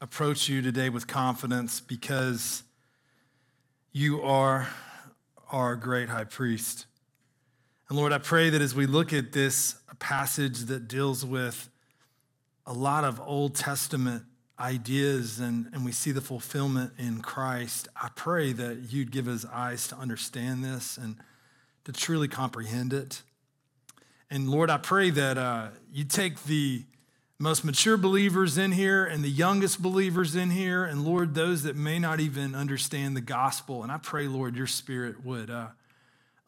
approach you today with confidence because you are our great high priest. And Lord, I pray that as we look at this passage that deals with a lot of Old Testament ideas and, and we see the fulfillment in Christ, I pray that you'd give us eyes to understand this and to truly comprehend it. And Lord, I pray that uh, you take the most mature believers in here and the youngest believers in here, and Lord, those that may not even understand the gospel. And I pray, Lord, your spirit would uh,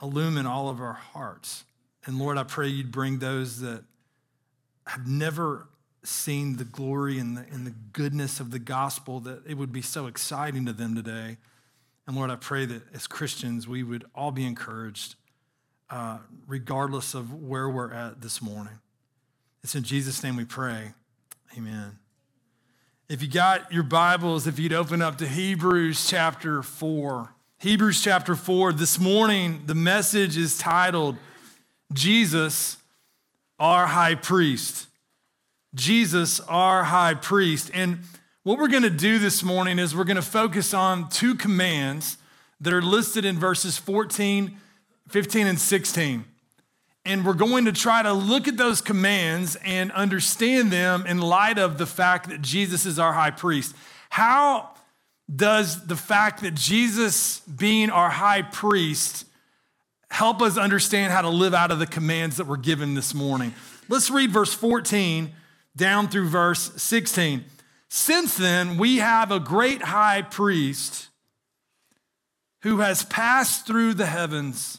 illumine all of our hearts. And Lord, I pray you'd bring those that have never seen the glory and the, and the goodness of the gospel, that it would be so exciting to them today. And Lord, I pray that as Christians, we would all be encouraged uh, regardless of where we're at this morning. It's in Jesus' name we pray. Amen. If you got your Bibles, if you'd open up to Hebrews chapter 4. Hebrews chapter 4. This morning, the message is titled Jesus, our high priest. Jesus, our high priest. And what we're going to do this morning is we're going to focus on two commands that are listed in verses 14 15 and 16. And we're going to try to look at those commands and understand them in light of the fact that Jesus is our high priest. How does the fact that Jesus being our high priest help us understand how to live out of the commands that were given this morning? Let's read verse 14 down through verse 16. Since then, we have a great high priest who has passed through the heavens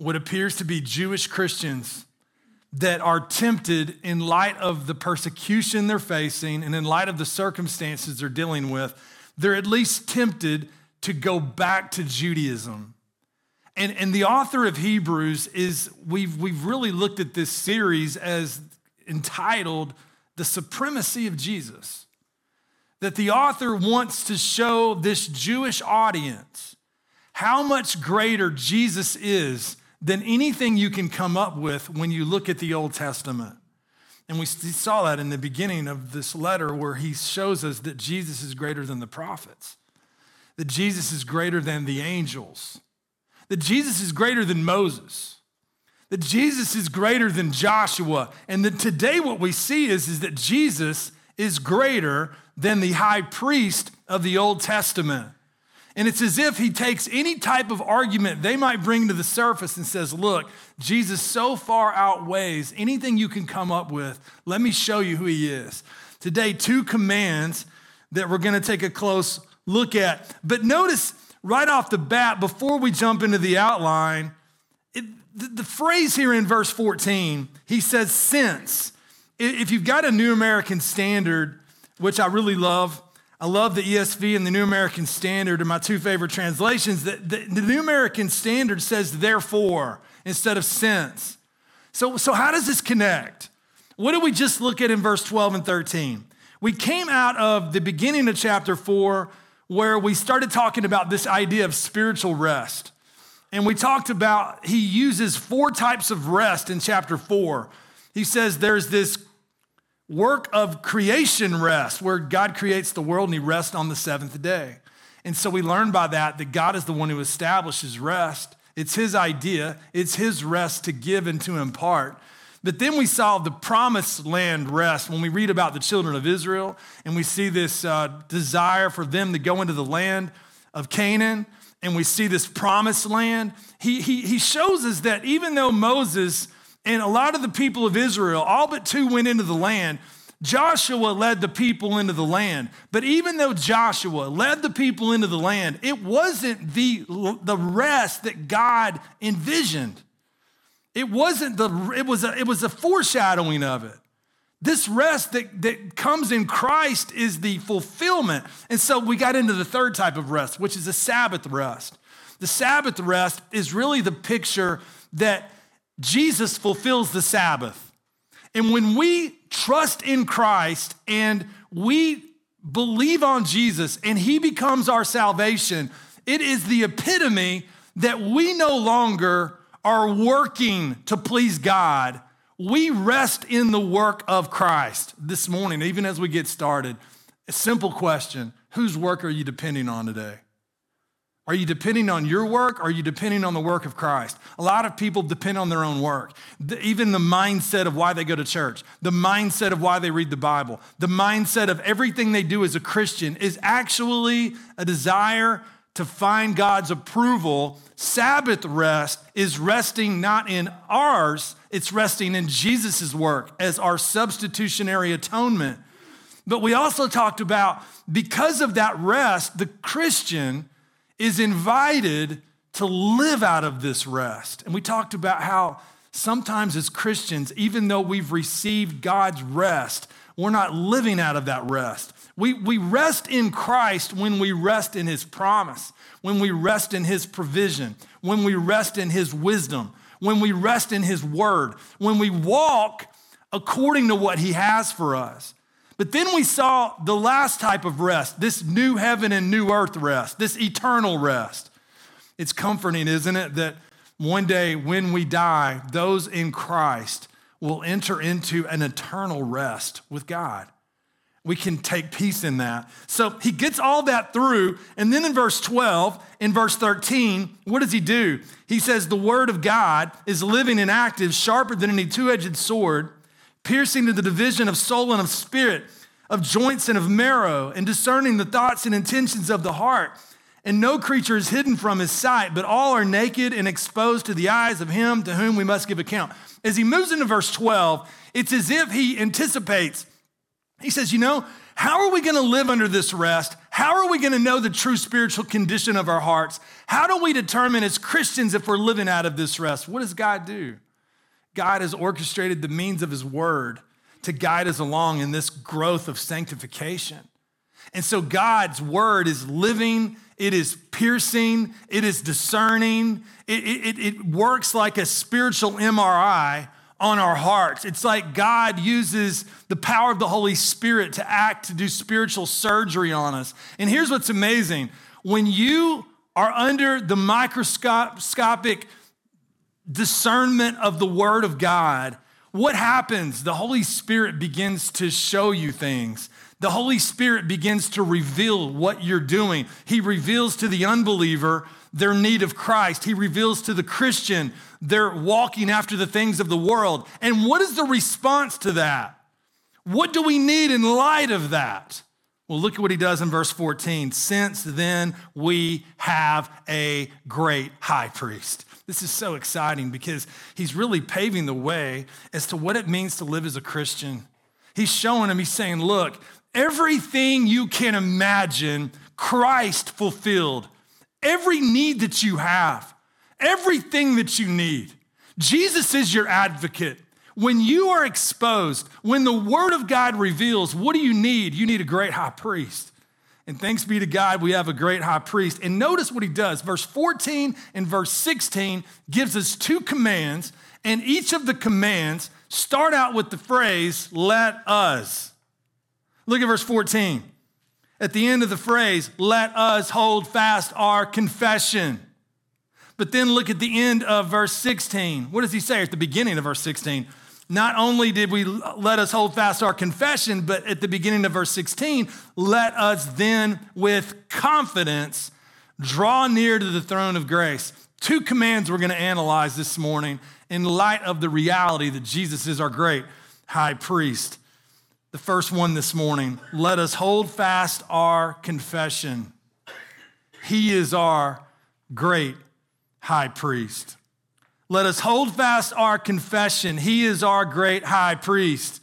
what appears to be Jewish Christians that are tempted in light of the persecution they're facing and in light of the circumstances they're dealing with, they're at least tempted to go back to Judaism. And, and the author of Hebrews is, we've, we've really looked at this series as entitled The Supremacy of Jesus. That the author wants to show this Jewish audience how much greater Jesus is than anything you can come up with when you look at the Old Testament. And we saw that in the beginning of this letter where he shows us that Jesus is greater than the prophets, that Jesus is greater than the angels, that Jesus is greater than Moses, that Jesus is greater than Joshua. And that today what we see is, is that Jesus is greater than the high priest of the Old Testament. And it's as if he takes any type of argument they might bring to the surface and says, Look, Jesus so far outweighs anything you can come up with. Let me show you who he is. Today, two commands that we're going to take a close look at. But notice right off the bat, before we jump into the outline, it, the, the phrase here in verse 14, he says, Since. If you've got a New American Standard, which I really love, I love the ESV and the New American Standard are my two favorite translations. The, the, the, New American Standard says therefore instead of since. So, so how does this connect? What did we just look at in verse 12 and 13? We came out of the beginning of chapter 4 where we started talking about this idea of spiritual rest. And we talked about he uses four types of rest in chapter 4. He says there's this work of creation rest, where God creates the world and he rests on the seventh day. And so we learn by that that God is the one who establishes rest. It's his idea, it's his rest to give and to impart. But then we saw the promised land rest when we read about the children of Israel and we see this uh, desire for them to go into the land of Canaan and we see this promised land. He, he, he shows us that even though Moses and a lot of the people of Israel, all but two went into the land. Joshua led the people into the land. But even though Joshua led the people into the land, it wasn't the, the rest that God envisioned. It wasn't the, it was a, it was a foreshadowing of it. This rest that, that comes in Christ is the fulfillment. And so we got into the third type of rest, which is the Sabbath rest. The Sabbath rest is really the picture that Jesus fulfills the Sabbath. And when we trust in Christ and we believe on Jesus and he becomes our salvation, it is the epitome that we no longer are working to please God. We rest in the work of Christ this morning, even as we get started. A simple question Whose work are you depending on today? Are you depending on your work or are you depending on the work of Christ? A lot of people depend on their own work. The, even the mindset of why they go to church, the mindset of why they read the Bible, the mindset of everything they do as a Christian is actually a desire to find God's approval. Sabbath rest is resting not in ours, it's resting in Jesus' work as our substitutionary atonement. But we also talked about because of that rest, the Christian is invited to live out of this rest. And we talked about how sometimes as Christians, even though we've received God's rest, we're not living out of that rest. We, we rest in Christ when we rest in his promise, when we rest in his provision, when we rest in his wisdom, when we rest in his word, when we walk according to what he has for us. But then we saw the last type of rest, this new heaven and new earth rest, this eternal rest. It's comforting, isn't it, that one day when we die, those in Christ will enter into an eternal rest with God. We can take peace in that. So he gets all that through. And then in verse 12, in verse 13, what does he do? He says, The word of God is living and active, sharper than any two edged sword piercing to the division of soul and of spirit, of joints and of marrow, and discerning the thoughts and intentions of the heart. And no creature is hidden from his sight, but all are naked and exposed to the eyes of him to whom we must give account. As he moves into verse 12, it's as if he anticipates. He says, You know, how are we going to live under this rest? How are we going to know the true spiritual condition of our hearts? How do we determine as Christians if we're living out of this rest? What does God do? God has orchestrated the means of His Word to guide us along in this growth of sanctification. And so God's Word is living, it is piercing, it is discerning, it, it, it works like a spiritual MRI on our hearts. It's like God uses the power of the Holy Spirit to act to do spiritual surgery on us. And here's what's amazing when you are under the microscopic discernment of the Word of God, what happens? The Holy Spirit begins to show you things. The Holy Spirit begins to reveal what you're doing. He reveals to the unbeliever their need of Christ. He reveals to the Christian their walking after the things of the world. And what is the response to that? What do we need in light of that? Well, look at what he does in verse 14. Since then, we have a great high priest this is so exciting because he's really paving the way as to what it means to live as a Christian. He's showing him, he's saying, look, everything you can imagine, Christ fulfilled. Every need that you have, everything that you need. Jesus is your advocate. When you are exposed, when the word of God reveals, what do you need? You need a great high priest. And thanks be to God, we have a great high priest. And notice what he does. Verse 14 and verse 16 gives us two commands, and each of the commands start out with the phrase, let us. Look at verse 14. At the end of the phrase, let us hold fast our confession. But then look at the end of verse 16. What does he say at the beginning of verse 16? Not only did we let us hold fast our confession, but at the beginning of verse 16, let us then with confidence draw near to the throne of grace. Two commands we're going to analyze this morning in light of the reality that Jesus is our great high priest. The first one this morning let us hold fast our confession. He is our great high priest. Let us hold fast our confession. He is our great high priest.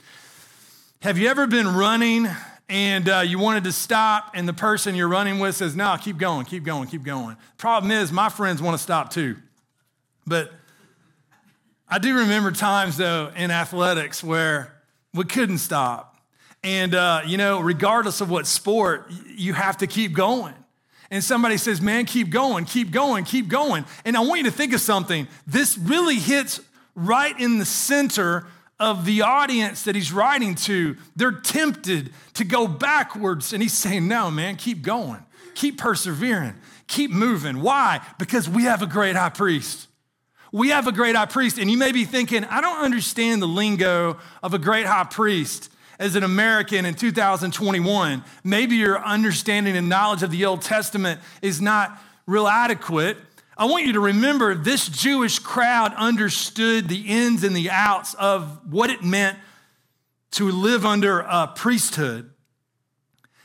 Have you ever been running and uh, you wanted to stop, and the person you're running with says, No, keep going, keep going, keep going? Problem is, my friends want to stop too. But I do remember times, though, in athletics where we couldn't stop. And, uh, you know, regardless of what sport, you have to keep going. And somebody says, man, keep going, keep going, keep going. And I want you to think of something. This really hits right in the center of the audience that he's writing to. They're tempted to go backwards. And he's saying, no, man, keep going, keep persevering, keep moving. Why? Because we have a great high priest. We have a great high priest. And you may be thinking, I don't understand the lingo of a great high priest as an American in 2021. Maybe your understanding and knowledge of the Old Testament is not real adequate. I want you to remember this Jewish crowd understood the ins and the outs of what it meant to live under a priesthood.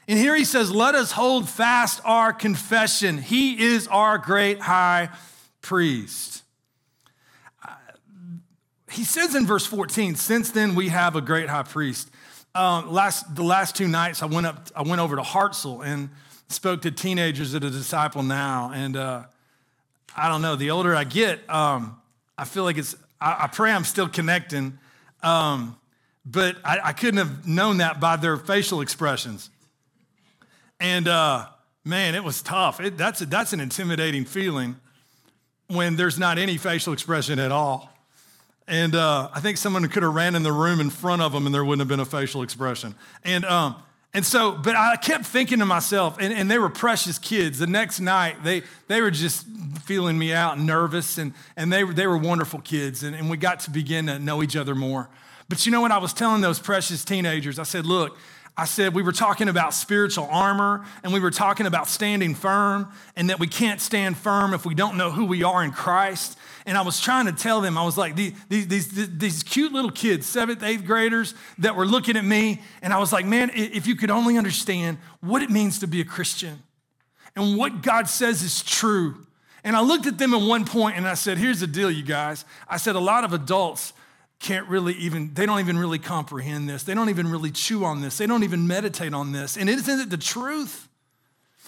And here he says, Let us hold fast our confession. He is our great high priest. Uh, he says in verse 14, Since then we have a great high priest um, last, the last two nights, I went up, I went over to Hartselle and spoke to teenagers at a disciple now. And uh, I don't know, the older I get, um, I feel like it's, I, I, pray I'm still connecting. Um, but I, I, couldn't have known that by their facial expressions. And uh, man, it was tough. It, that's, that's an intimidating feeling when there's not any facial expression at all. And uh, I think someone could have ran in the room in front of them and there wouldn't have been a facial expression. And, um, and so, but I kept thinking to myself, and, and they were precious kids. The next night, they, they were just feeling me out, and nervous, and, and they, they were wonderful kids. And, and we got to begin to know each other more. But you know what? I was telling those precious teenagers, I said, look, I said we were talking about spiritual armor and we were talking about standing firm and that we can't stand firm if we don't know who we are in Christ. And I was trying to tell them, I was like, these, these, these, cute little kids, seventh, eighth graders that were looking at me. And I was like, man, if you could only understand what it means to be a Christian and what God says is true. And I looked at them at one point and I said, here's the deal, you guys. I said, a lot of adults can't really even, they don't even really comprehend this. They don't even really chew on this. They don't even meditate on this. And isn't it the truth?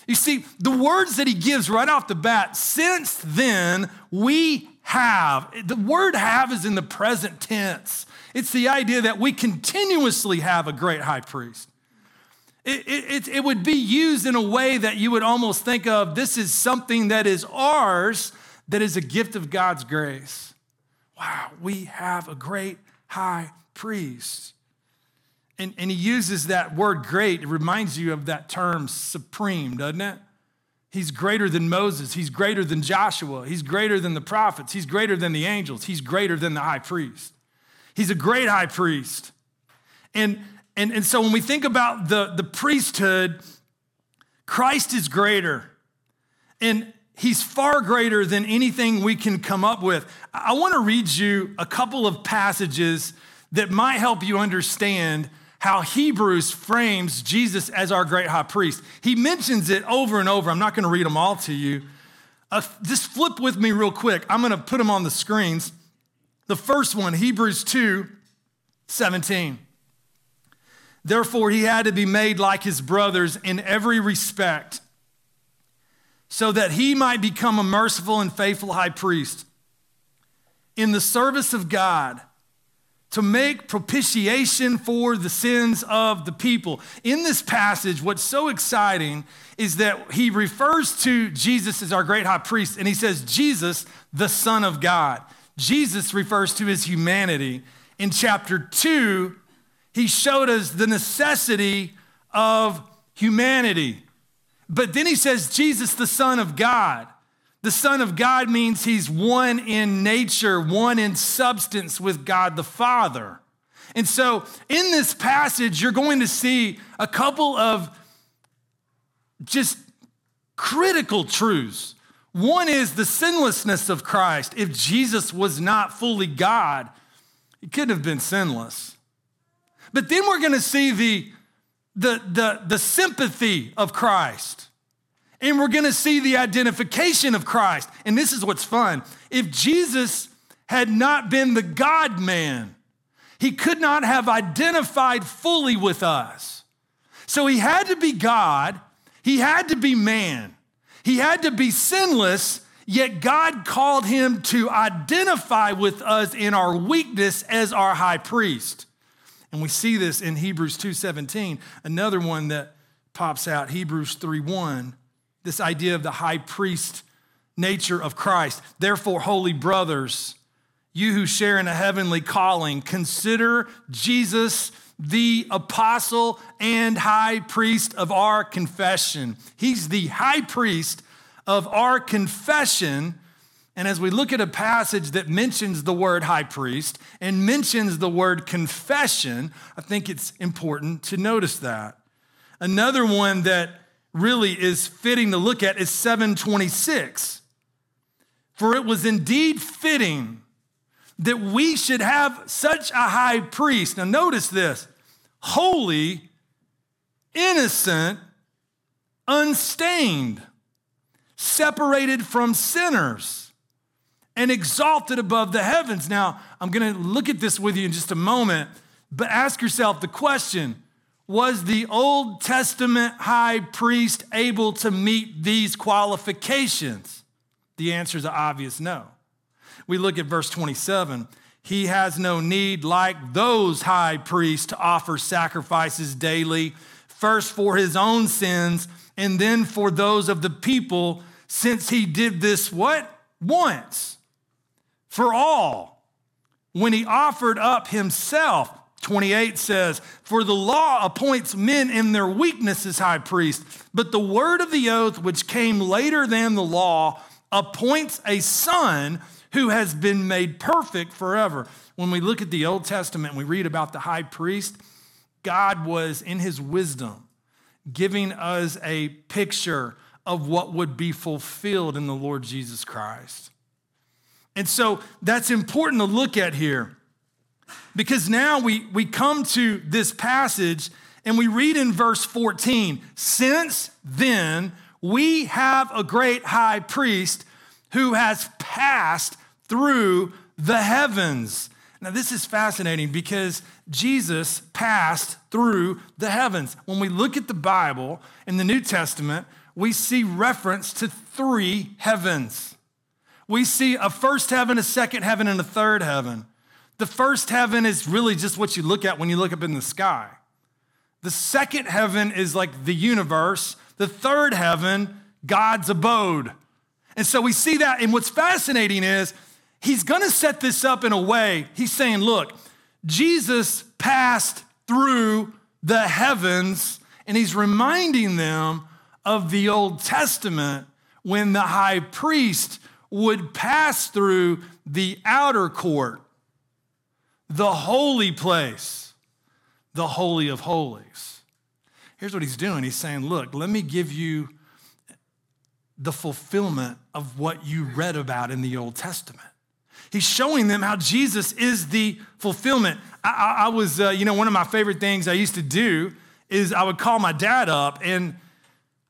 You see, the words that he gives right off the bat, since then we have. The word have is in the present tense. It's the idea that we continuously have a great high priest. It, it, it, would be used in a way that you would almost think of this is something that is ours, that is a gift of God's grace. Wow, we have a great high priest. And, and he uses that word great. It reminds you of that term supreme, doesn't it? He's greater than Moses. He's greater than Joshua. He's greater than the prophets. He's greater than the angels. He's greater than the high priest. He's a great high priest. And, and, and so when we think about the, the priesthood, Christ is greater. And he's far greater than anything we can come up with. I want to read you a couple of passages that might help you understand how Hebrews frames Jesus as our great high priest. He mentions it over and over. I'm not going to read them all to you. Uh, just flip with me real quick. I'm going to put them on the screens. The first one, Hebrews 2 17. Therefore, he had to be made like his brothers in every respect, so that he might become a merciful and faithful high priest in the service of God to make propitiation for the sins of the people. In this passage, what's so exciting is that he refers to Jesus as our great high priest, and he says, Jesus, the Son of God. Jesus refers to his humanity. In chapter two, he showed us the necessity of humanity. But then he says, Jesus, the Son of God. The Son of God means he's one in nature, one in substance with God the Father. And so in this passage, you're going to see a couple of just critical truths. One is the sinlessness of Christ. If Jesus was not fully God, he couldn't have been sinless. But then we're going to see the, the, the, the sympathy of Christ. And we're gonna see the identification of Christ. And this is what's fun. If Jesus had not been the God man, he could not have identified fully with us. So he had to be God, he had to be man, he had to be sinless, yet God called him to identify with us in our weakness as our high priest. And we see this in Hebrews 2:17. Another one that pops out, Hebrews 3:1, this idea of the high priest nature of Christ. Therefore, holy brothers, you who share in a heavenly calling, consider Jesus the apostle and high priest of our confession. He's the high priest of our confession. And as we look at a passage that mentions the word high priest and mentions the word confession, I think it's important to notice that. Another one that really is fitting to look at is 726. For it was indeed fitting that we should have such a high priest. Now, notice this holy, innocent, unstained, separated from sinners, and exalted above the heavens. Now, I'm going to look at this with you in just a moment, but ask yourself the question Was the Old Testament high priest able to meet these qualifications? The answer is obvious no. We look at verse 27. He has no need, like those high priests, to offer sacrifices daily, first for his own sins and then for those of the people, since he did this what? Once for all. When he offered up himself, 28 says, For the law appoints men in their weakness as high priest, but the word of the oath, which came later than the law, appoints a son who has been made perfect forever. When we look at the Old Testament, we read about the high priest. God was, in his wisdom, giving us a picture of what would be fulfilled in the Lord Jesus Christ. And so that's important to look at here because now we, we come to this passage and we read in verse 14 Since then, we have a great high priest who has passed through the heavens. Now, this is fascinating because Jesus passed through the heavens. When we look at the Bible in the New Testament, we see reference to three heavens. We see a first heaven, a second heaven, and a third heaven. The first heaven is really just what you look at when you look up in the sky. The second heaven is like the universe. The third heaven, God's abode. And so we see that. And what's fascinating is he's going to set this up in a way. He's saying, look, Jesus passed through the heavens, and he's reminding them of the Old Testament when the high priest would pass through the outer court, the holy place, the Holy of Holies. Here's what he's doing he's saying, Look, let me give you the fulfillment of what you read about in the Old Testament. He's showing them how Jesus is the fulfillment. I, I, I was, uh, you know, one of my favorite things I used to do is I would call my dad up and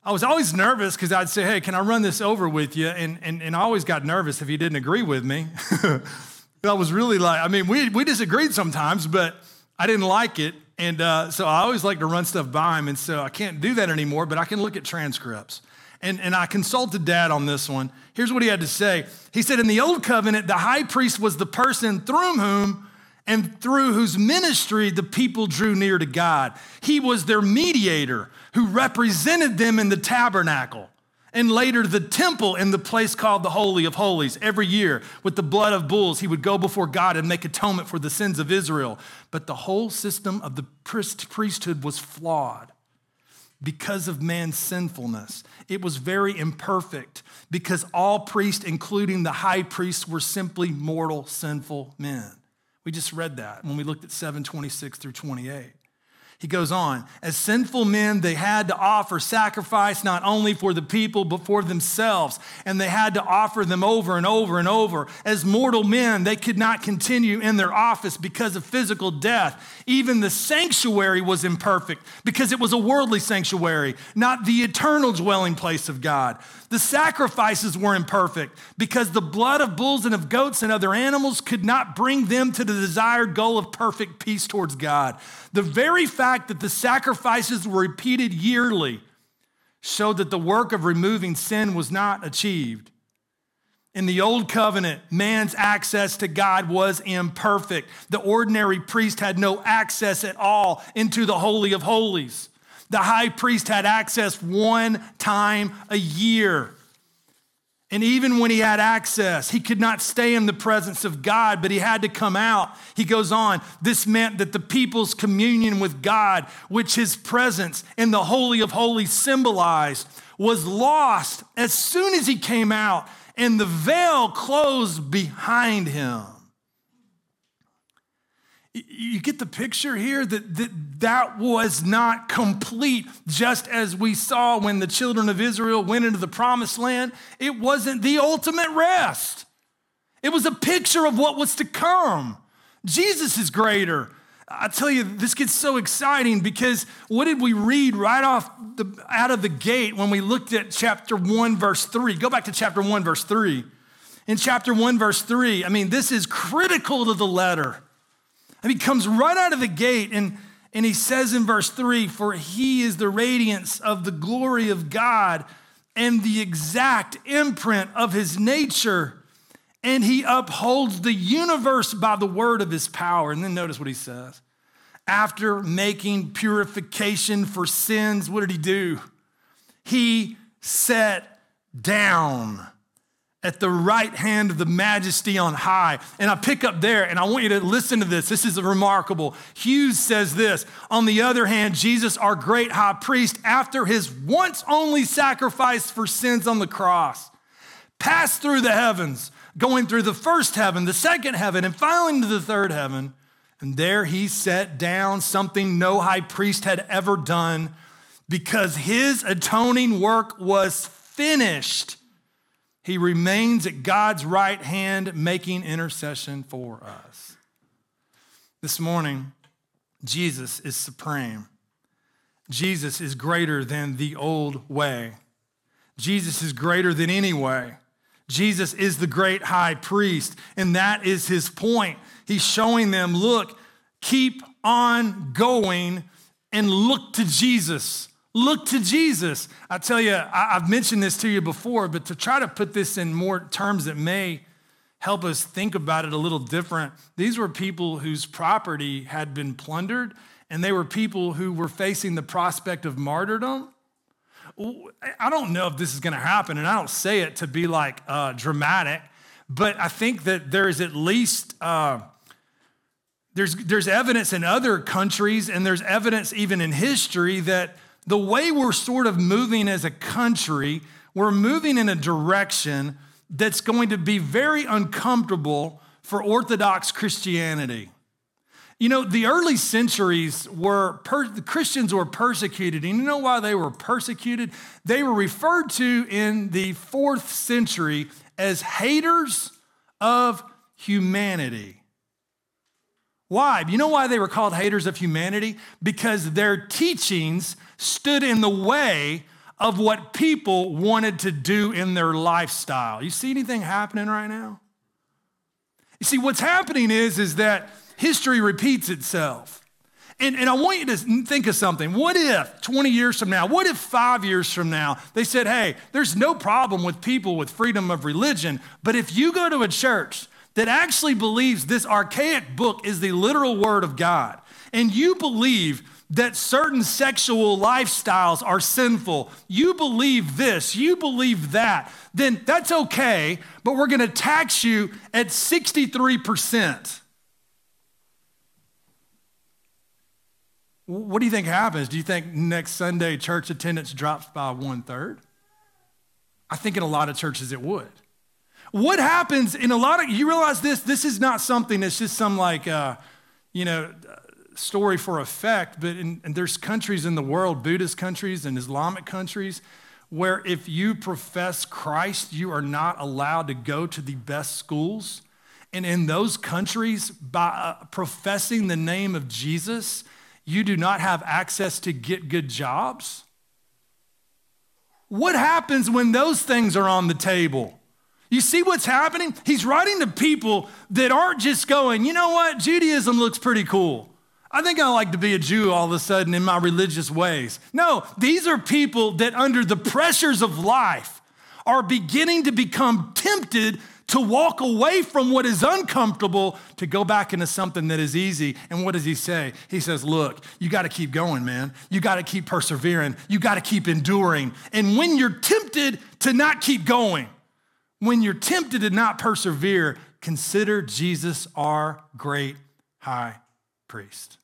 I was always nervous because I'd say, hey, can I run this over with you? And, and, and I always got nervous if he didn't agree with me. I was really like, I mean, we, we disagreed sometimes, but I didn't like it. And uh, so I always like to run stuff by him. And so I can't do that anymore, but I can look at transcripts. And, and I consulted dad on this one. Here's what he had to say He said, In the old covenant, the high priest was the person through whom and through whose ministry the people drew near to God. He was their mediator who represented them in the tabernacle and later the temple in the place called the Holy of Holies. Every year, with the blood of bulls, he would go before God and make atonement for the sins of Israel. But the whole system of the priesthood was flawed because of man's sinfulness. It was very imperfect because all priests, including the high priests, were simply mortal, sinful men. We just read that when we looked at 726 through 28. He goes on, as sinful men, they had to offer sacrifice not only for the people, but for themselves. And they had to offer them over and over and over. As mortal men, they could not continue in their office because of physical death. Even the sanctuary was imperfect because it was a worldly sanctuary, not the eternal dwelling place of God. The sacrifices were imperfect because the blood of bulls and of goats and other animals could not bring them to the desired goal of perfect peace towards God. The very fact that the sacrifices were repeated yearly showed that the work of removing sin was not achieved. In the old covenant, man's access to God was imperfect. The ordinary priest had no access at all into the Holy of Holies. The high priest had access one time a year. And even when he had access, he could not stay in the presence of God, but he had to come out. He goes on, this meant that the people's communion with God, which his presence in the Holy of Holies symbolized, was lost as soon as he came out and the veil closed behind him. You get the picture here that, that that was not complete, just as we saw when the children of Israel went into the promised land. It wasn't the ultimate rest, it was a picture of what was to come. Jesus is greater. I tell you, this gets so exciting because what did we read right off the, out of the gate when we looked at chapter 1, verse 3? Go back to chapter 1, verse 3. In chapter 1, verse 3, I mean, this is critical to the letter. I mean, comes right out of the gate and, and he says in verse 3 For he is the radiance of the glory of God and the exact imprint of his nature and he upholds the universe by the word of his power. And then notice what he says. After making purification for sins, what did he do? He sat down at the right hand of the majesty on high. And I pick up there and I want you to listen to this. This is remarkable. Hughes says this On the other hand, Jesus, our great high priest, after his once only sacrifice for sins on the cross, passed through the heavens going through the first heaven, the second heaven, and finally into the third heaven. And there he set down something no high priest had ever done because his atoning work was finished. He remains at God's right hand, making intercession for us. This morning, Jesus is supreme. Jesus is greater than the old way. Jesus is greater than any way. Jesus is the great high priest, and that is his point. He's showing them look, keep on going and look to Jesus. Look to Jesus. I tell you, I've mentioned this to you before, but to try to put this in more terms that may help us think about it a little different, these were people whose property had been plundered, and they were people who were facing the prospect of martyrdom. I don't know if this is going to happen, and I don't say it to be like uh, dramatic, but I think that there is at least uh, there's there's evidence in other countries, and there's evidence even in history that the way we're sort of moving as a country, we're moving in a direction that's going to be very uncomfortable for Orthodox Christianity. You know, the early centuries were, per, the Christians were persecuted. And you know why they were persecuted? They were referred to in the fourth century as haters of humanity. Why? You know why they were called haters of humanity? Because their teachings stood in the way of what people wanted to do in their lifestyle. You see anything happening right now? You see, what's happening is, is that history repeats itself. And, and I want you to think of something. What if 20 years from now, what if five years from now, they said, hey, there's no problem with people with freedom of religion, but if you go to a church that actually believes this archaic book is the literal word of God, and you believe that certain sexual lifestyles are sinful, you believe this, you believe that, then that's okay, but we're gonna tax you at 63%. What do you think happens? Do you think next Sunday church attendance drops by one third? I think in a lot of churches it would. What happens in a lot of, you realize this, this is not something that's just some like, uh, you know, story for effect, but in, there's countries in the world, Buddhist countries and Islamic countries, where if you profess Christ, you are not allowed to go to the best schools. And in those countries, by uh, professing the name of Jesus, you do not have access to get good jobs? What happens when those things are on the table? You see what's happening? He's writing to people that aren't just going, you know what, Judaism looks pretty cool. I think I like to be a Jew all of a sudden in my religious ways. No, these are people that, under the pressures of life, are beginning to become tempted to walk away from what is uncomfortable to go back into something that is easy. And what does he say? He says, Look, you got to keep going, man. You got to keep persevering. You got to keep enduring. And when you're tempted to not keep going, when you're tempted to not persevere, consider Jesus our great high priest.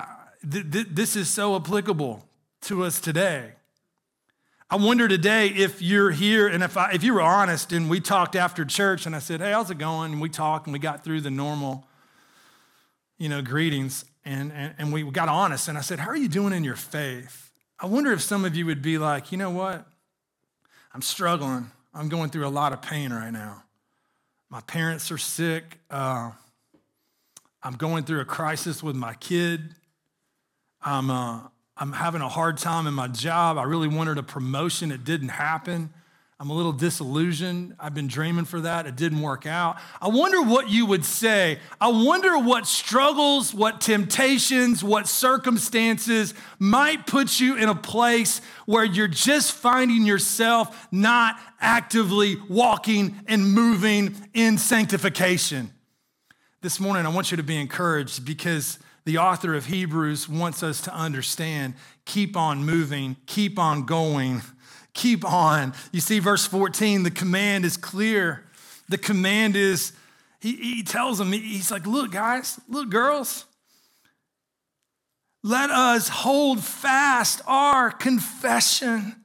Uh, th- th- this is so applicable to us today. I wonder today if you're here and if, I, if you were honest and we talked after church and I said, hey, how's it going? And we talked and we got through the normal, you know, greetings and, and, and we got honest. And I said, how are you doing in your faith? I wonder if some of you would be like, you know what? I'm struggling. I'm going through a lot of pain right now. My parents are sick. Uh, I'm going through a crisis with my kid. I'm, uh, I'm having a hard time in my job. I really wanted a promotion, it didn't happen. I'm a little disillusioned. I've been dreaming for that. It didn't work out. I wonder what you would say. I wonder what struggles, what temptations, what circumstances might put you in a place where you're just finding yourself not actively walking and moving in sanctification. This morning, I want you to be encouraged because the author of Hebrews wants us to understand keep on moving, keep on going, keep on. You see, verse 14, the command is clear. The command is, he, he tells them, he's like, look, guys, look, girls, let us hold fast our confession.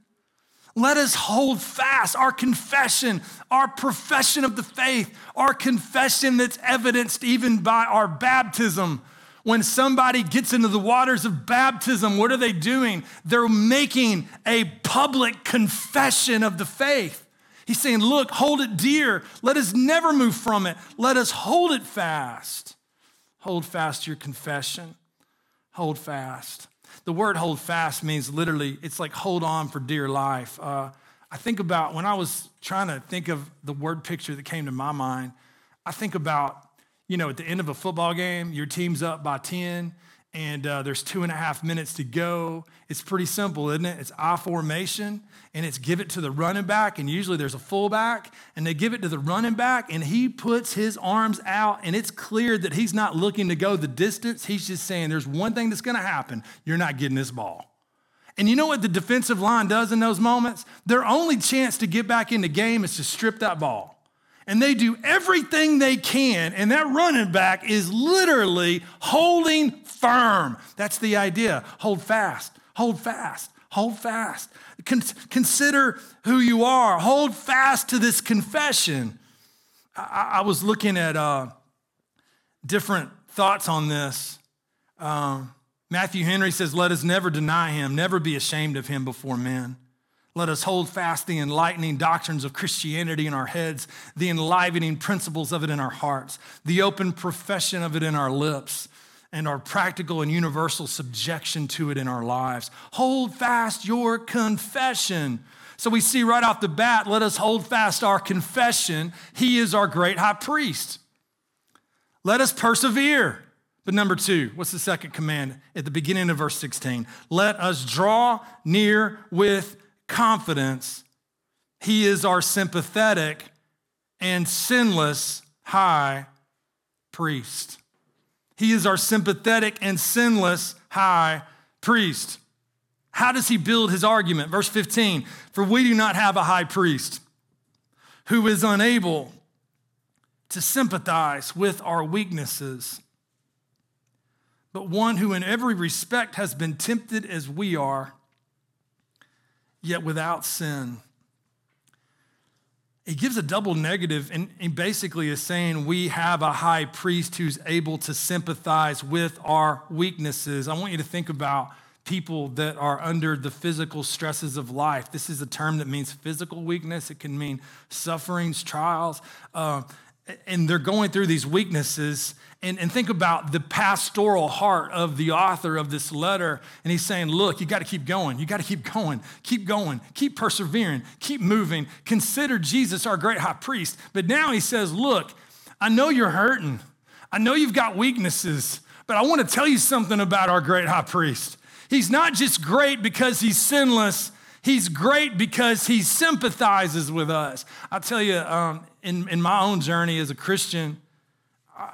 Let us hold fast our confession, our profession of the faith, our confession that's evidenced even by our baptism when somebody gets into the waters of baptism, what are they doing? They're making a public confession of the faith. He's saying, Look, hold it dear. Let us never move from it. Let us hold it fast. Hold fast your confession. Hold fast. The word hold fast means literally, it's like hold on for dear life. Uh, I think about when I was trying to think of the word picture that came to my mind, I think about you know, at the end of a football game, your team's up by 10 and uh, there's two and a half minutes to go. It's pretty simple, isn't it? It's I formation and it's give it to the running back, and usually there's a fullback, and they give it to the running back, and he puts his arms out, and it's clear that he's not looking to go the distance. He's just saying, There's one thing that's gonna happen you're not getting this ball. And you know what the defensive line does in those moments? Their only chance to get back in the game is to strip that ball and they do everything they can, and that running back is literally holding firm. That's the idea. Hold fast, hold fast, hold fast. Con- consider who you are. Hold fast to this confession. I, I was looking at uh, different thoughts on this. Um, Matthew Henry says, Let us never deny him, never be ashamed of him before men. Let us hold fast the enlightening doctrines of Christianity in our heads, the enlivening principles of it in our hearts, the open profession of it in our lips, and our practical and universal subjection to it in our lives. Hold fast your confession. So we see right off the bat, let us hold fast our confession. He is our great high priest. Let us persevere. But number two, what's the second command at the beginning of verse 16? Let us draw near with confidence, He is our sympathetic and sinless high priest. He is our sympathetic and sinless high priest. How does he build his argument? Verse 15 For we do not have a high priest who is unable to sympathize with our weaknesses, but one who in every respect has been tempted as we are yet without sin. He gives a double negative and, and basically is saying we have a high priest who's able to sympathize with our weaknesses. I want you to think about people that are under the physical stresses of life. This is a term that means physical weakness, it can mean sufferings, trials. Uh, and they're going through these weaknesses. And, and think about the pastoral heart of the author of this letter. And he's saying, Look, you got to keep going. You got to keep going. Keep going. Keep persevering. Keep moving. Consider Jesus our great high priest. But now he says, Look, I know you're hurting. I know you've got weaknesses, but I want to tell you something about our great high priest. He's not just great because he's sinless, He's great because he sympathizes with us. I'll tell you, um, in, in my own journey as a Christian,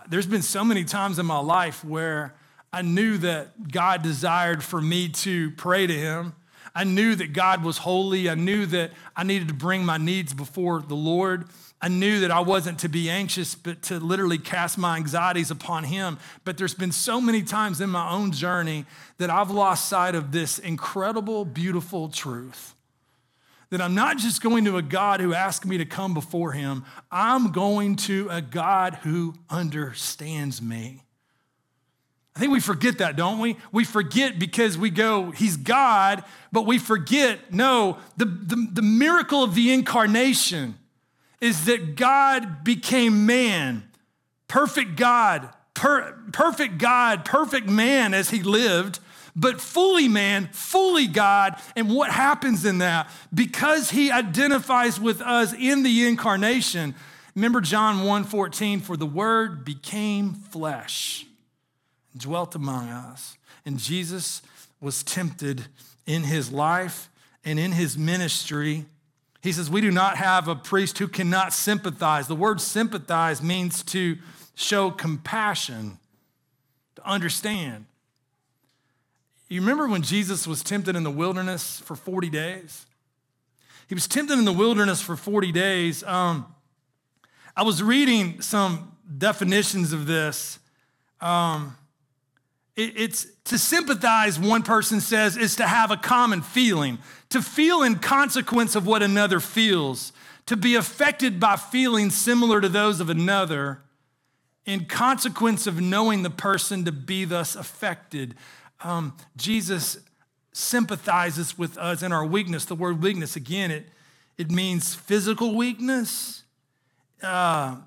there's been so many times in my life where I knew that God desired for me to pray to him. I knew that God was holy. I knew that I needed to bring my needs before the Lord. I knew that I wasn't to be anxious, but to literally cast my anxieties upon Him. But there's been so many times in my own journey that I've lost sight of this incredible, beautiful truth that I'm not just going to a God who asked me to come before Him, I'm going to a God who understands me. I think we forget that, don't we? We forget because we go, He's God, but we forget, no, the, the, the miracle of the incarnation is that God became man, perfect God, per, perfect God, perfect man as he lived, but fully man, fully God. And what happens in that? Because he identifies with us in the incarnation. Remember John 1:14 for the word became flesh and dwelt among us. And Jesus was tempted in his life and in his ministry he says, We do not have a priest who cannot sympathize. The word sympathize means to show compassion, to understand. You remember when Jesus was tempted in the wilderness for 40 days? He was tempted in the wilderness for 40 days. Um, I was reading some definitions of this. Um, it, it's to sympathize, one person says, is to have a common feeling, to feel in consequence of what another feels, to be affected by feelings similar to those of another, in consequence of knowing the person to be thus affected. Um, Jesus sympathizes with us in our weakness. The word weakness, again, it, it means physical weakness, uh,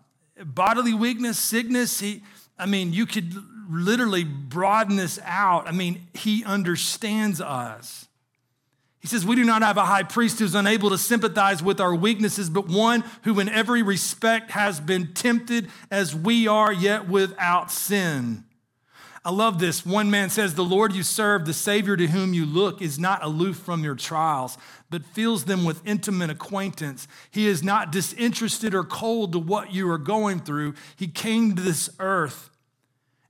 bodily weakness, sickness. He, I mean, you could literally broaden this out. I mean, he understands us. He says, We do not have a high priest who's unable to sympathize with our weaknesses, but one who in every respect has been tempted as we are, yet without sin. I love this. One man says, The Lord you serve, the Savior to whom you look, is not aloof from your trials, but fills them with intimate acquaintance. He is not disinterested or cold to what you are going through. He came to this earth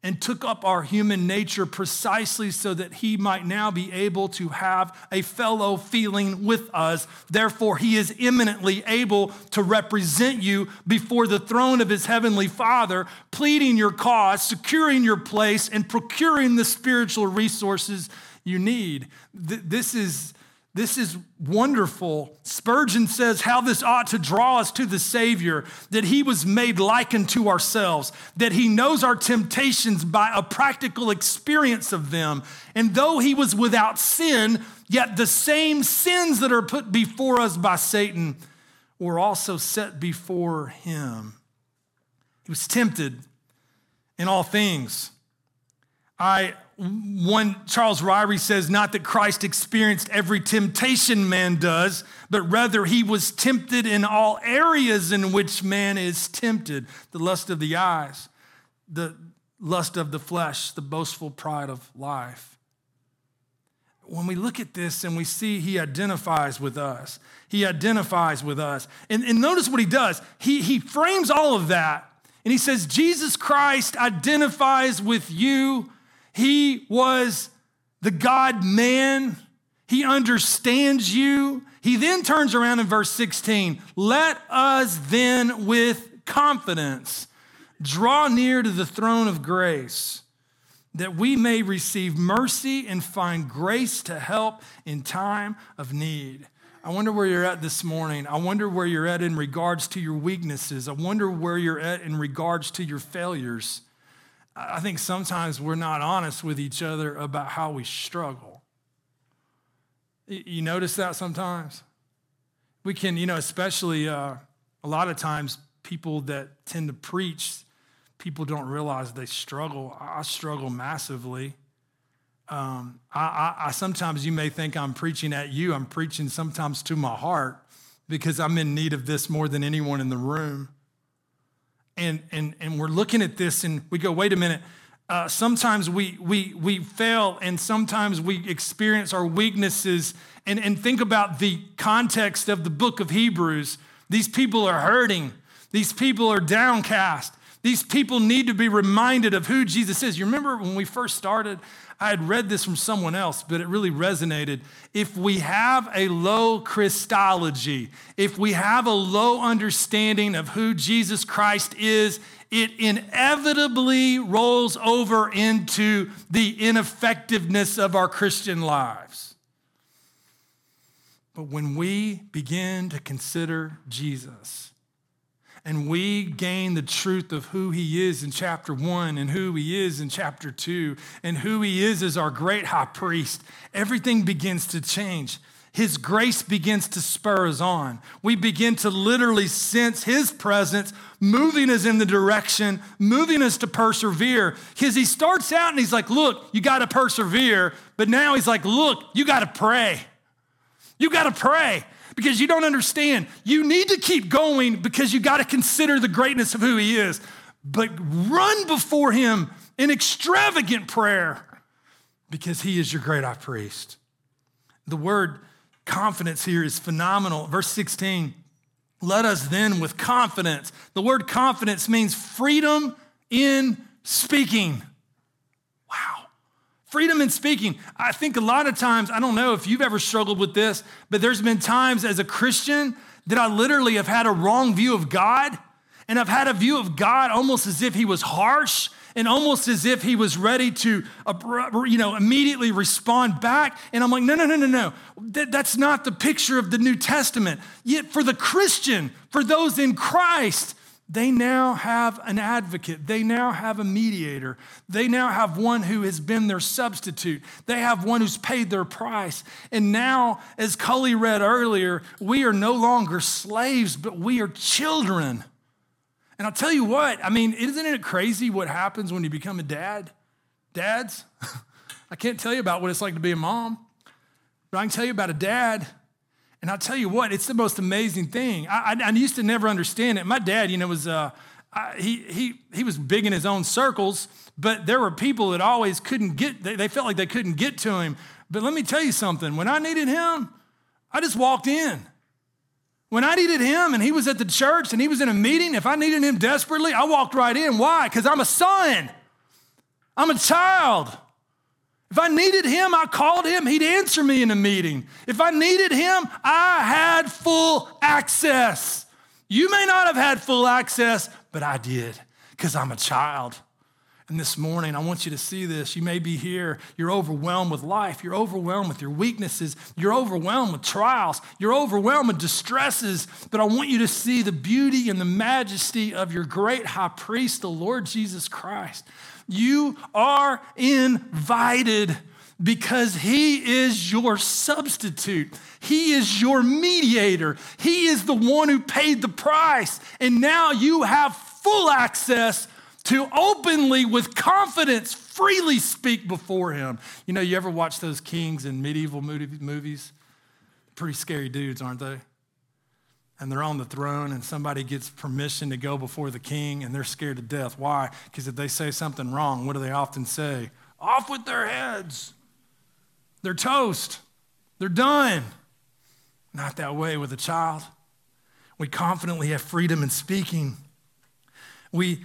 and took up our human nature precisely so that he might now be able to have a fellow feeling with us. Therefore, he is eminently able to represent you before the throne of his heavenly Father, pleading your cause, securing your place, and procuring the spiritual resources you need. This is this is wonderful. Spurgeon says how this ought to draw us to the Savior, that He was made like unto ourselves, that He knows our temptations by a practical experience of them. And though He was without sin, yet the same sins that are put before us by Satan were also set before Him. He was tempted in all things. I one Charles Ryrie says not that Christ experienced every temptation man does, but rather he was tempted in all areas in which man is tempted the lust of the eyes, the lust of the flesh, the boastful pride of life. When we look at this and we see he identifies with us, he identifies with us. And, and notice what he does. He, he frames all of that and he says, Jesus Christ identifies with you he was the God man. He understands you. He then turns around in verse 16 let us then with confidence draw near to the throne of grace that we may receive mercy and find grace to help in time of need. I wonder where you're at this morning. I wonder where you're at in regards to your weaknesses. I wonder where you're at in regards to your failures. I think sometimes we're not honest with each other about how we struggle. You notice that sometimes? We can, you know, especially uh, a lot of times people that tend to preach, people don't realize they struggle. I struggle massively. Um, I, I, I, sometimes you may think I'm preaching at you. I'm preaching sometimes to my heart because I'm in need of this more than anyone in the room and, and, and we're looking at this and we go, wait a minute, Uh, sometimes we, we, we fail and sometimes we experience our weaknesses. And, and think about the context of the book of Hebrews. These people are hurting, these people are downcast. These people need to be reminded of who Jesus is. You remember when we first started? I had read this from someone else, but it really resonated. If we have a low Christology, if we have a low understanding of who Jesus Christ is, it inevitably rolls over into the ineffectiveness of our Christian lives. But when we begin to consider Jesus, and we gain the truth of who he is in chapter one and who he is in chapter two and who he is as our great high priest, everything begins to change. His grace begins to spur us on. We begin to literally sense His presence moving us in the direction, moving us to persevere. Because He starts out and He's like, Look, you got to persevere. But now He's like, Look, you got to pray. You got to pray because you don't understand. You need to keep going because you got to consider the greatness of who He is. But run before Him in extravagant prayer because He is your great high priest. The word confidence here is phenomenal. Verse 16, let us then with confidence. The word confidence means freedom in speaking. Freedom in speaking. I think a lot of times, I don't know if you've ever struggled with this, but there's been times as a Christian that I literally have had a wrong view of God. And I've had a view of God almost as if he was harsh and almost as if he was ready to, you know, immediately respond back. And I'm like, no, no, no, no, no. that's not the picture of the New Testament. Yet for the Christian, for those in Christ, they now have an advocate. They now have a mediator. They now have one who has been their substitute. They have one who's paid their price. And now, as Cully read earlier, we are no longer slaves, but we are children. And I'll tell you what, I mean, isn't it crazy what happens when you become a dad? Dads, I can't tell you about what it's like to be a mom, but I can tell you about a dad and I'll tell you what, it's the most amazing thing. I, I, I used to never understand it. My dad, you know, was uh, I, he he he was big in his own circles, but there were people that always couldn't get. They, they felt like they couldn't get to him. But let me tell you something. When I needed him, I just walked in. When I needed him and he was at the church and he was in a meeting, if I needed him desperately, I walked right in. Why? Because I'm a son. I'm a child. If I needed him, I called him. He'd answer me in a meeting. If I needed him, I had full access. You may not have had full access, but I did because I'm a child. And this morning, I want you to see this. You may be here, you're overwhelmed with life, you're overwhelmed with your weaknesses, you're overwhelmed with trials, you're overwhelmed with distresses. But I want you to see the beauty and the majesty of your great high priest, the Lord Jesus Christ. You are invited because he is your substitute. He is your mediator. He is the one who paid the price. And now you have full access to openly, with confidence, freely speak before him. You know, you ever watch those kings in medieval movies? Pretty scary dudes, aren't they? And they're on the throne and somebody gets permission to go before the king and they're scared to death. Why? Because if they say something wrong, what do they often say? Off with their heads. They're toast. They're done. Not that way with a child. We confidently have freedom in speaking. We,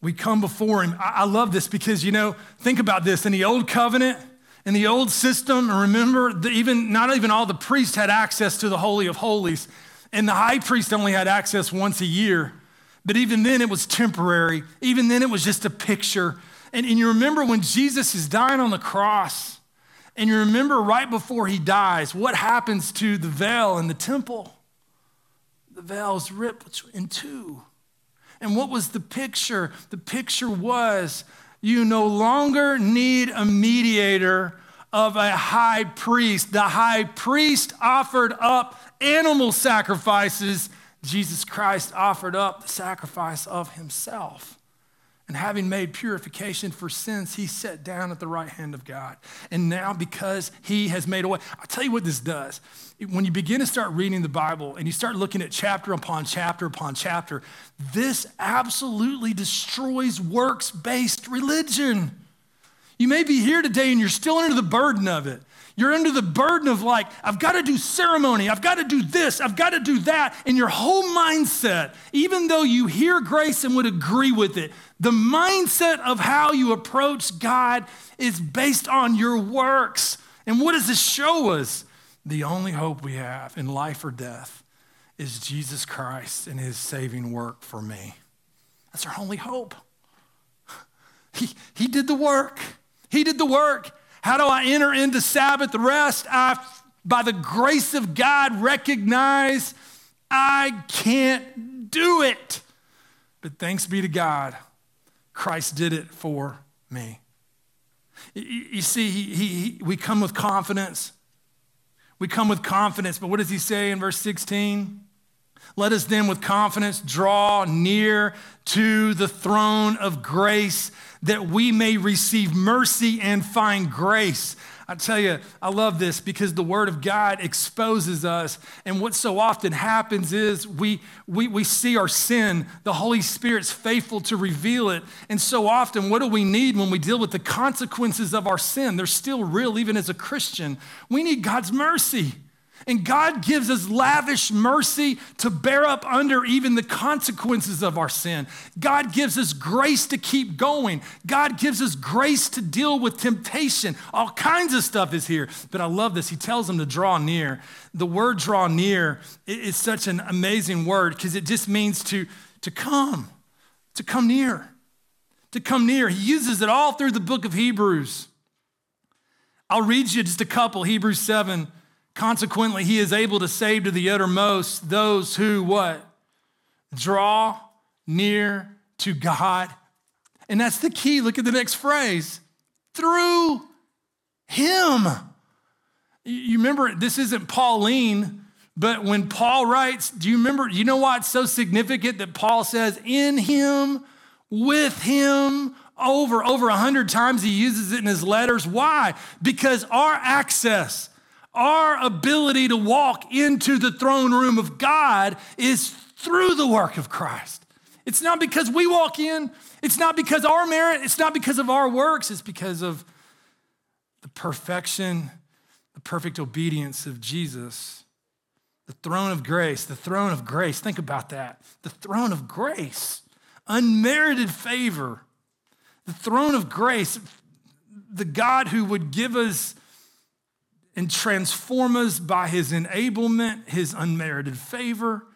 we come before him. I, I love this because, you know, think about this. In the old covenant, in the old system, remember, the, even not even all the priests had access to the Holy of Holies. And the high priest only had access once a year. But even then, it was temporary. Even then, it was just a picture. And, and you remember when Jesus is dying on the cross, and you remember right before he dies, what happens to the veil in the temple? The veil is ripped in two. And what was the picture? The picture was you no longer need a mediator of a high priest. The high priest offered up animal sacrifices, Jesus Christ offered up the sacrifice of himself. And having made purification for sins, he sat down at the right hand of God. And now, because he has made a way, I'll tell you what this does. When you begin to start reading the Bible and you start looking at chapter upon chapter upon chapter, this absolutely destroys works based religion. You may be here today and you're still under the burden of it. You're under the burden of, like, I've got to do ceremony, I've got to do this, I've got to do that. And your whole mindset, even though you hear grace and would agree with it, the mindset of how you approach God is based on your works. And what does this show us? The only hope we have in life or death is Jesus Christ and his saving work for me. That's our only hope. He, he did the work. He did the work. How do I enter into Sabbath rest? I, by the grace of God, recognize I can't do it. But thanks be to God, Christ did it for me. You see, he, he, we come with confidence. We come with confidence, but what does he say in verse 16? Let us then with confidence draw near to the throne of grace that we may receive mercy and find grace. I tell you, I love this because the Word of God exposes us. And what so often happens is we, we, we see our sin. The Holy Spirit's faithful to reveal it. And so often, what do we need when we deal with the consequences of our sin? They're still real, even as a Christian. We need God's mercy. And God gives us lavish mercy to bear up under even the consequences of our sin. God gives us grace to keep going. God gives us grace to deal with temptation. All kinds of stuff is here. But I love this. He tells them to draw near. The word draw near is such an amazing word because it just means to, to come, to come near, to come near. He uses it all through the book of Hebrews. I'll read you just a couple Hebrews 7 Consequently, he is able to save to the uttermost those who what? Draw near to God. And that's the key. Look at the next phrase. Through him. You remember, this isn't Pauline, but when Paul writes, do you remember, you know why it's so significant that Paul says, in him, with him, over, over a hundred times he uses it in his letters. Why? Because our access, our ability to walk into the throne room of God is through the work of Christ. It's not because we walk in, it's not because our merit, it's not because of our works, it's because of the perfection, the perfect obedience of Jesus. The throne of grace, the throne of grace. Think about that. The throne of grace, unmerited favor. The throne of grace, the God who would give us and transform us by his enablement, his unmerited favor,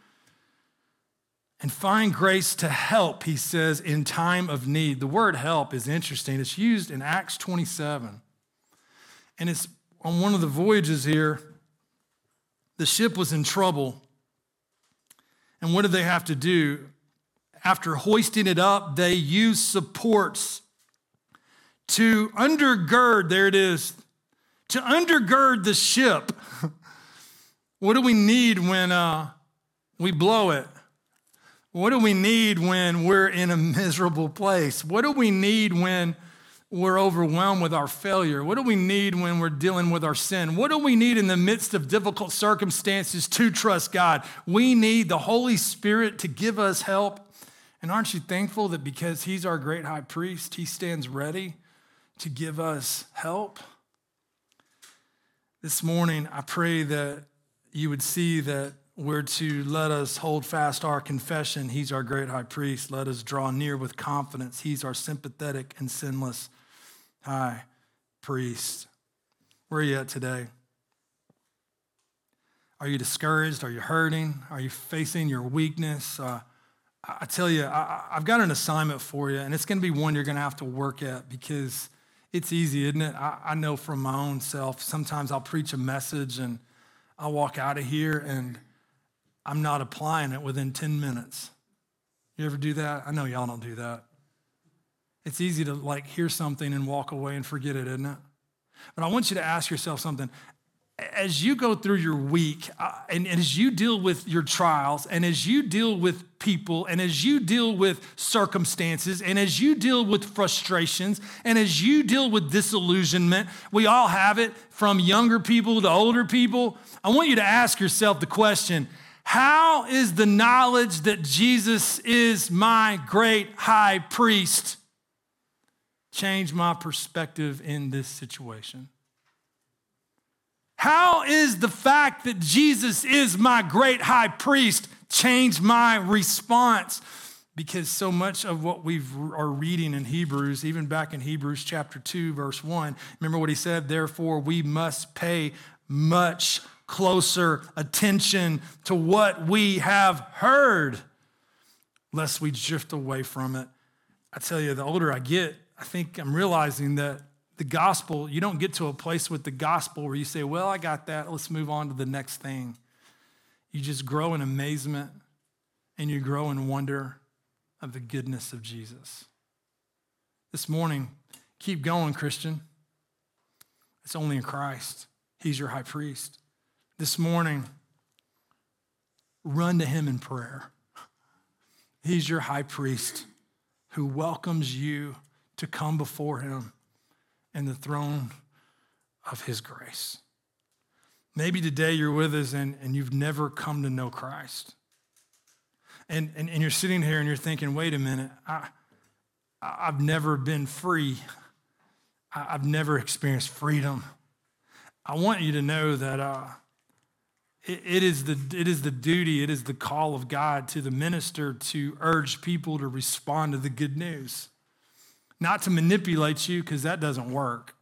and find grace to help, he says, in time of need. The word help is interesting. It's used in Acts 27. And it's on one of the voyages here, the ship was in trouble. And what did they have to do? After hoisting it up, they used supports to undergird, there it is, to undergird the ship. what do we need when uh, we blow it? What do we need when we're in a miserable place? What do we need when we're overwhelmed with our failure? What do we need when we're dealing with our sin? What do we need in the midst of difficult circumstances to trust God? We need the Holy Spirit to give us help. And aren't you thankful that because He's our great high priest, He stands ready to give us help? This morning, I pray that you would see that we're to let us hold fast our confession. He's our great high priest. Let us draw near with confidence. He's our sympathetic and sinless high priest. Where are you at today? Are you discouraged? Are you hurting? Are you facing your weakness? Uh, I tell you, I, have got an assignment for you, and it's going to be one you're going to have to work at because it's easy, isn't it? I, I know from my own self, sometimes I'll preach a message and I'll walk out of here and I'm not applying it within 10 minutes. You ever do that? I know y'all don't do that. It's easy to like hear something and walk away and forget it, isn't it? But I want you to ask yourself something. As you go through your week uh, and, and, as you deal with your trials and as you deal with people and as you deal with circumstances and as you deal with frustrations and as you deal with disillusionment, we all have it from younger people to older people. I want you to ask yourself the question how is the knowledge that Jesus is my great high priest change my perspective in this situation? How is the fact that Jesus is my great high priest change my response? Because so much of what we are reading in Hebrews, even back in Hebrews chapter 2, verse 1, remember what he said? Therefore, we must pay much closer attention to what we have heard, lest we drift away from it. I tell you, the older I get, I think I'm realizing that the gospel, you don't get to a place with the gospel where you say, Well, I got that. Let's move on to the next thing. You just grow in amazement and you grow in wonder of the goodness of Jesus. This morning, keep going, Christian. It's only in Christ. He's your high priest. This morning, run to him in prayer. He's your high priest who welcomes you to come before him and the throne of his grace. Maybe today you're with us and, and you've never come to know Christ. And, and, and you're sitting here and you're thinking, wait a minute, I, I've never been free. I've never experienced freedom. I want you to know that uh, it, it, is the, it is the duty, it is the call of God to the minister to urge people to respond to the good news not to manipulate you, because that doesn't work,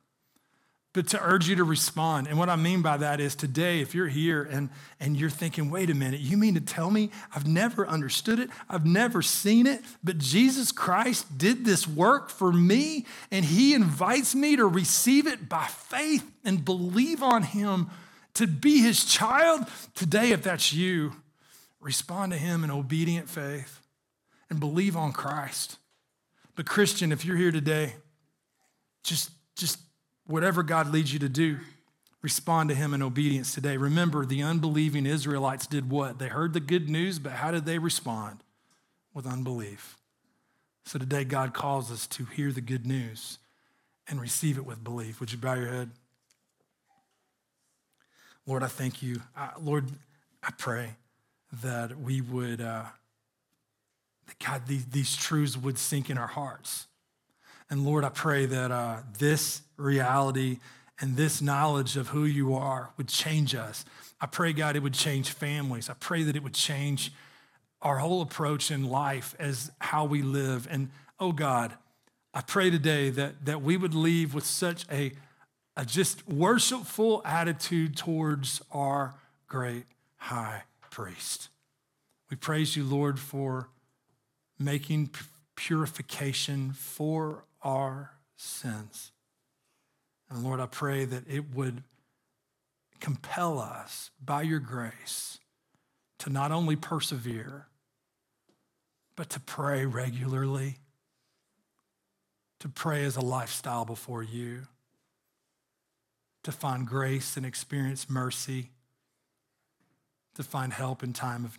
but to urge you to respond. And what I mean by that is today, if you're here and, and you're thinking, wait a minute, you mean to tell me I've never understood it, I've never seen it, but Jesus Christ did this work for me, and He invites me to receive it by faith and believe on Him to be His child? Today, if that's you, respond to Him in obedient faith and believe on Christ. But Christian, if you're here today, just, just whatever God leads you to do, respond to him in obedience today. Remember, the unbelieving Israelites did what? They heard the good news, but how did they respond? With unbelief. So today, God calls us to hear the good news and receive it with belief. Would you bow your head? Lord, I thank you. Lord, I pray that we would. Uh, that God, these, these truths would sink in our hearts. And Lord, I pray that uh, this reality and this knowledge of who you are would change us. I pray, God, it would change families. I pray that it would change our whole approach in life as how we live. And oh God, I pray today that, that we would leave with such a, a just worshipful attitude towards our great high priest. We praise you, Lord, for making purification for our sins. And Lord, I pray that it would compel us by your grace to not only persevere, but to pray regularly, to pray as a lifestyle before you, to find grace and experience mercy, to find help in time of.